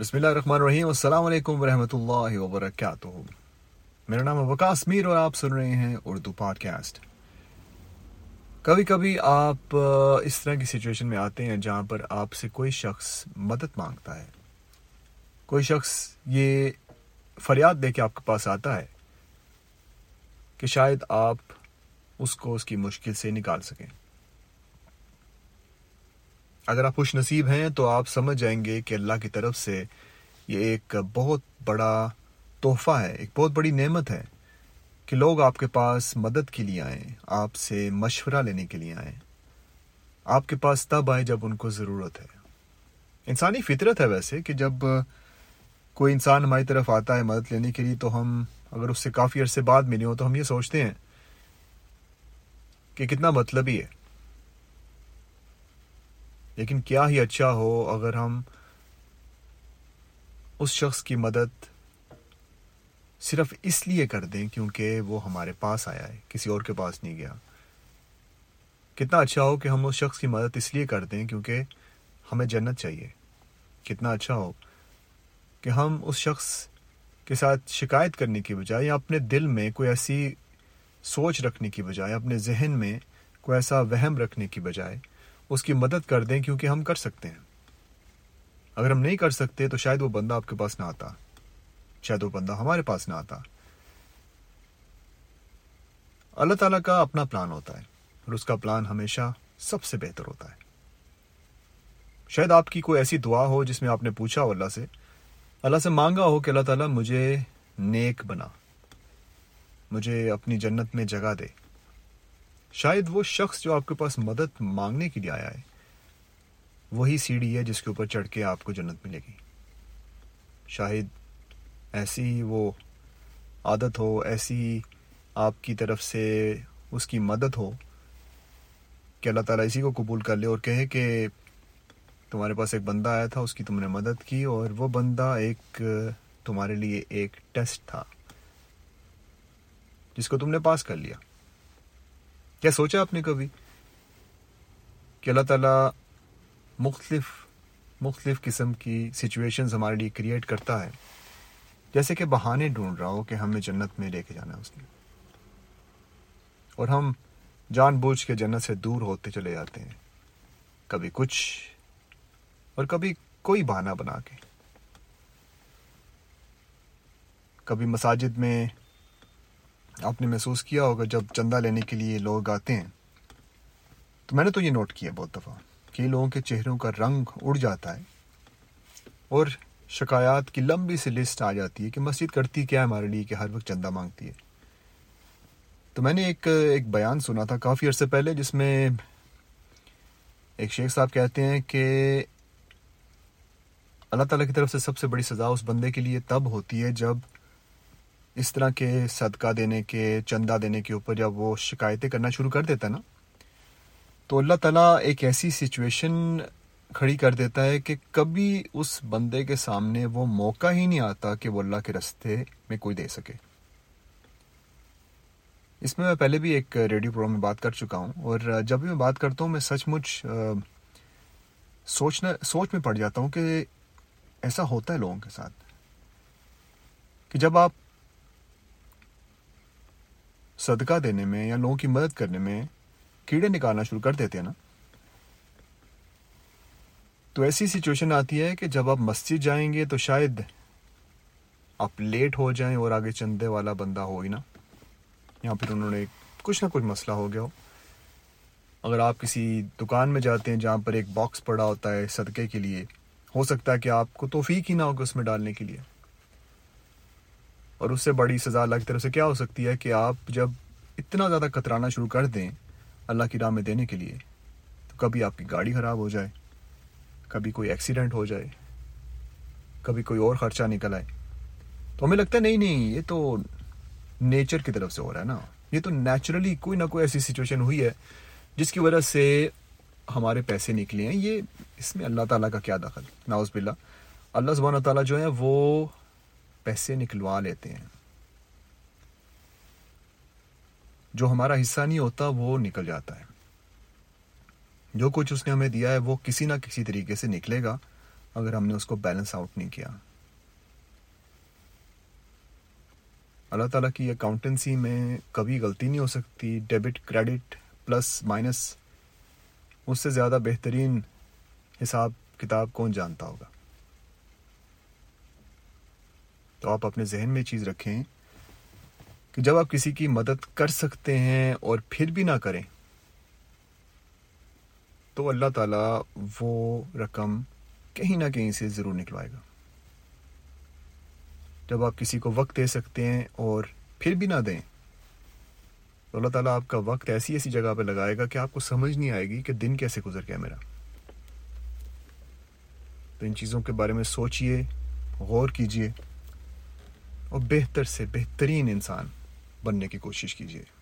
بسم اللہ الرحمن الرحیم، السلام علیکم ورحمۃ اللہ وبرکاتہ۔ میرا نام ہے وکاس میر اور آپ سن رہے ہیں اردو پوڈ کاسٹ کبھی کبھی آپ اس طرح کی سچویشن میں آتے ہیں جہاں پر آپ سے کوئی شخص مدد مانگتا ہے۔ کوئی شخص یہ فریاد دے کے آپ کے پاس آتا ہے کہ شاید آپ اس کو اس کی مشکل سے نکال سکیں۔ اگر آپ خوش نصیب ہیں تو آپ سمجھ جائیں گے کہ اللہ کی طرف سے یہ ایک بہت بڑا تحفہ ہے، ایک بہت بڑی نعمت ہے کہ لوگ آپ کے پاس مدد کے لیے آئیں، آپ سے مشورہ لینے کے لیے آئیں۔ آپ کے پاس تب آئے جب ان کو ضرورت ہے۔ انسانی فطرت ہے ویسے کہ جب کوئی انسان ہماری طرف آتا ہے مدد لینے کے لیے تو ہم اگر اس سے کافی عرصے بعد ملے ہوں تو ہم یہ سوچتے ہیں کہ کتنا مطلب ہی ہے۔ لیکن کیا ہی اچھا ہو اگر ہم اس شخص کی مدد صرف اس لیے کر دیں کیونکہ وہ ہمارے پاس آیا ہے، کسی اور کے پاس نہیں گیا۔ کتنا اچھا ہو کہ ہم اس شخص کی مدد اس لیے کر دیں کیونکہ ہمیں جنت چاہیے۔ کتنا اچھا ہو کہ ہم اس شخص کے ساتھ شکایت کرنے کی بجائے یا اپنے دل میں کوئی ایسی سوچ رکھنے کی بجائے، اپنے ذہن میں کوئی ایسا وہم رکھنے کی بجائے اس کی مدد کر دیں کیونکہ ہم کر سکتے ہیں۔ اگر ہم نہیں کر سکتے تو شاید وہ بندہ آپ کے پاس نہ آتا۔ شاید وہ بندہ ہمارے پاس نہ آتا۔ اللہ تعالیٰ کا اپنا پلان ہوتا ہے اور اس کا پلان ہمیشہ سب سے بہتر ہوتا ہے۔ شاید آپ کی کوئی ایسی دعا ہو جس میں آپ نے پوچھا ہو اللہ سے اللہ سے مانگا ہو کہ اللہ تعالیٰ مجھے نیک بنا، مجھے اپنی جنت میں جگہ دے۔ شاید وہ شخص جو آپ کے پاس مدد مانگنے کے لیے آیا ہے، وہی سیڑھی ہے جس کے اوپر چڑھ کے آپ کو جنت ملے گی۔ شاید ایسی وہ عادت ہو، ایسی آپ کی طرف سے اس کی مدد ہو کہ اللہ تعالیٰ اسی کو قبول کر لے اور کہے کہ تمہارے پاس ایک بندہ آیا تھا، اس کی تم نے مدد کی اور وہ بندہ ایک تمہارے لیے ایک ٹیسٹ تھا جس کو تم نے پاس کر لیا۔ کیا سوچا آپ نے کبھی کہ اللہ تعالیٰ مختلف مختلف قسم کی سچویشنز ہمارے لیے کریٹ کرتا ہے؟ جیسے کہ بہانے ڈھونڈ رہا ہو کہ ہمیں جنت میں لے کے جانا ہے اس نے اور ہم جان بوجھ کے جنت سے دور ہوتے چلے جاتے ہیں۔ کبھی کچھ اور کبھی کوئی بہانہ بنا کے۔ کبھی مساجد میں آپ نے محسوس کیا ہوگا جب چندہ لینے کے لیے لوگ آتے ہیں؟ تو میں نے تو یہ نوٹ کیا بہت دفعہ کہ لوگوں کے چہروں کا رنگ اڑ جاتا ہے اور شکایات کی لمبی سی لسٹ آ جاتی ہے کہ مسجد کرتی کیا ہے ہمارے لیے کہ ہر وقت چندہ مانگتی ہے۔ تو میں نے ایک ایک بیان سنا تھا کافی عرصے پہلے جس میں ایک شیخ صاحب کہتے ہیں کہ اللہ تعالیٰ کی طرف سے سب سے بڑی سزا اس بندے کے لیے تب ہوتی ہے جب اس طرح کے صدقہ دینے کے، چندہ دینے کے اوپر جب وہ شکایتیں کرنا شروع کر دیتا نا، تو اللہ تعالیٰ ایک ایسی سچویشن کھڑی کر دیتا ہے کہ کبھی اس بندے کے سامنے وہ موقع ہی نہیں آتا کہ وہ اللہ کے رستے میں کوئی دے سکے۔ اس میں میں پہلے بھی ایک ریڈیو پروگرام میں بات کر چکا ہوں اور جب بھی میں بات کرتا ہوں میں سچ مچ سوچنا، سوچ میں پڑ جاتا ہوں کہ ایسا ہوتا ہے لوگوں کے ساتھ کہ جب آپ صدقہ دینے میں یا لوگوں کی مدد کرنے میں کیڑے نکالنا شروع کر دیتے ہیں نا۔ تو ایسی سچویشن آتی ہے کہ جب آپ مسجد جائیں گے تو شاید آپ لیٹ ہو جائیں اور آگے چندے والا بندہ ہو ہی نا۔ یا پھر انہوں نے کچھ نہ کچھ مسئلہ ہو گیا ہو۔ اگر آپ کسی دکان میں جاتے ہیں جہاں پر ایک باکس پڑا ہوتا ہے صدقے کے لیے، ہو سکتا ہے کہ آپ کو توفیق ہی نہ ہوگا اس میں ڈالنے کے لیے۔ اور اس سے بڑی سزا اللہ کی طرف سے کیا ہو سکتی ہے کہ آپ جب اتنا زیادہ کترانا شروع کر دیں اللہ کی راہ میں دینے کے لیے، تو کبھی آپ کی گاڑی خراب ہو جائے، کبھی کوئی ایکسیڈنٹ ہو جائے، کبھی کوئی اور خرچہ نکل آئے۔ تو ہمیں لگتا ہے نہیں نہیں، یہ تو نیچر کی طرف سے ہو رہا ہے نا۔ یہ تو نیچرلی کوئی نہ کوئی ایسی سچویشن ہوئی ہے جس کی وجہ سے ہمارے پیسے نکلے ہیں۔ یہ اس میں اللہ تعالیٰ کا کیا دخل؟ ناؤز باللہ۔ اللہ سبحانہ تعالیٰ جو ہے وہ پیسے نکلوا لیتے ہیں۔ جو ہمارا حصہ نہیں ہوتا وہ نکل جاتا ہے۔ جو کچھ اس نے ہمیں دیا ہے وہ کسی نہ کسی طریقے سے نکلے گا اگر ہم نے اس کو بیلنس آؤٹ نہیں کیا۔ اللہ تعالیٰ کی اکاؤنٹنسی میں کبھی غلطی نہیں ہو سکتی۔ ڈیبٹ کریڈٹ پلس مائنس اس سے زیادہ بہترین حساب کتاب کون جانتا ہوگا؟ تو آپ اپنے ذہن میں چیز رکھیں کہ جب آپ کسی کی مدد کر سکتے ہیں اور پھر بھی نہ کریں، تو اللہ تعالیٰ وہ رقم کہیں نہ کہیں سے ضرور نکلوائے گا۔ جب آپ کسی کو وقت دے سکتے ہیں اور پھر بھی نہ دیں، تو اللہ تعالیٰ آپ کا وقت ایسی ایسی جگہ پہ لگائے گا کہ آپ کو سمجھ نہیں آئے گی کہ دن کیسے گزر گیا میرا۔ تو ان چیزوں کے بارے میں سوچئے، غور کیجیے۔ اور بہتر سے بہترین انسان بننے کی کوشش کیجیے۔